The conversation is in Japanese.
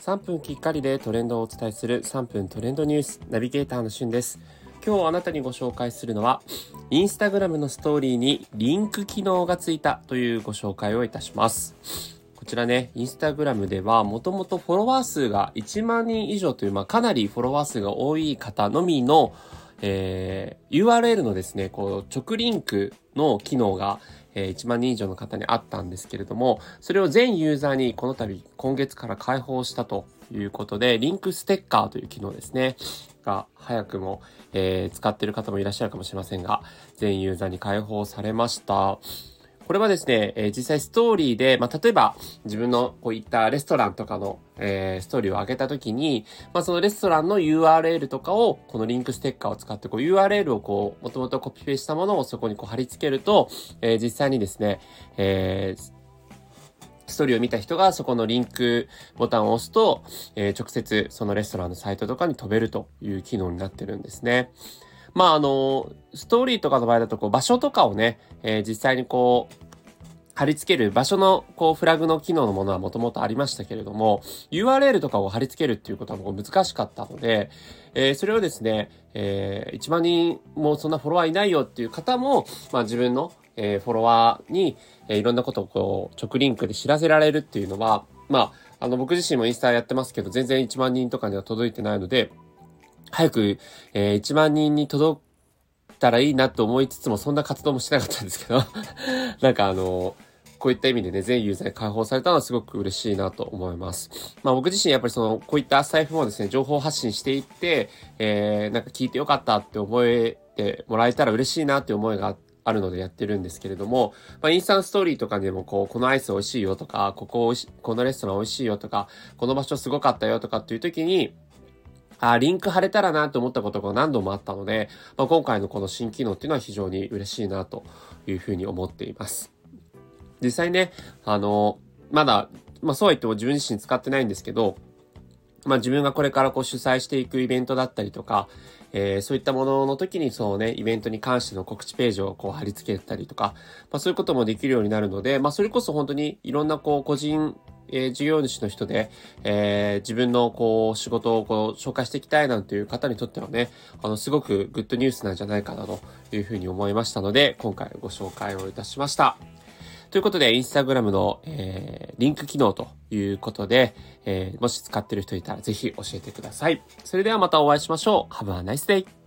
3分きっかりでトレンドをお伝えする3分トレンドニュースナビゲーターのしゅんです。今日あなたにご紹介するのは、インスタグラムのストーリーにリンク機能がついたというご紹介をいたします。こちらね、インスタグラムではもともとフォロワー数が1万人以上という、まあ、かなりフォロワー数が多い方のみの、えー、URL のですね、こう、直リンクの機能が、えー、1万人以上の方にあったんですけれども、それを全ユーザーにこの度今月から開放したということで、リンクステッカーという機能ですね。が早くも、えー、使ってる方もいらっしゃるかもしれませんが、全ユーザーに開放されました。これはですね、えー、実際ストーリーで、まあ、例えば自分のこういったレストランとかの、えー、ストーリーを上げたときに、まあ、そのレストランの URL とかを、このリンクステッカーを使って、こう URL をこう、もともとコピペしたものをそこにこう貼り付けると、えー、実際にですね、えー、ストーリーを見た人がそこのリンクボタンを押すと、えー、直接そのレストランのサイトとかに飛べるという機能になってるんですね。まああの、ストーリーとかの場合だとこう場所とかをね、えー、実際にこう、貼り付ける場所のこうフラグの機能のものはもともとありましたけれども、URL とかを貼り付けるっていうことはもう難しかったので、えー、それをですね、えー、1万人もそんなフォロワーいないよっていう方も、まあ自分の、えー、フォロワーに、えー、いろんなことをこう直リンクで知らせられるっていうのは、まあ、あの僕自身もインスタやってますけど、全然1万人とかには届いてないので、早く、えー、1万人に届たらいいなと思いつつも、そんな活動もしてなかったんですけど なんかあのこういった意味でね、全ユーザーに開放されたのはすごく嬉しいなと思います。まあ僕自身やっぱりその、こういった財布もですね、情報発信していって、えー、なんか聞いてよかったって思えてもらえたら嬉しいなって思いがあるのでやってるんですけれども、まあ、インスタンストーリーとかでもこう、このアイス美味しいよとか、ここ美味し、このレストラン美味しいよとか、この場所すごかったよとかっていう時に、あリンク貼れたらなと思ったことが何度もあったので、まあ、今回のこの新機能っていうのは非常に嬉しいなというふうに思っています。実際ね、あの、まだ、まあそうは言っても自分自身使ってないんですけど、まあ自分がこれからこう主催していくイベントだったりとか、えー、そういったものの時にそうね、イベントに関しての告知ページをこう貼り付けたりとか、まあそういうこともできるようになるので、まあそれこそ本当にいろんなこう個人えー、事業主の人で、えー、自分のこう仕事をこう紹介していきたいなんていう方にとってはね、あの、すごくグッドニュースなんじゃないかなというふうに思いましたので、今回ご紹介をいたしました。ということで、インスタグラムの、えー、リンク機能ということで、えー、もし使ってる人いたらぜひ教えてください。それではまたお会いしましょう。Have a nice day!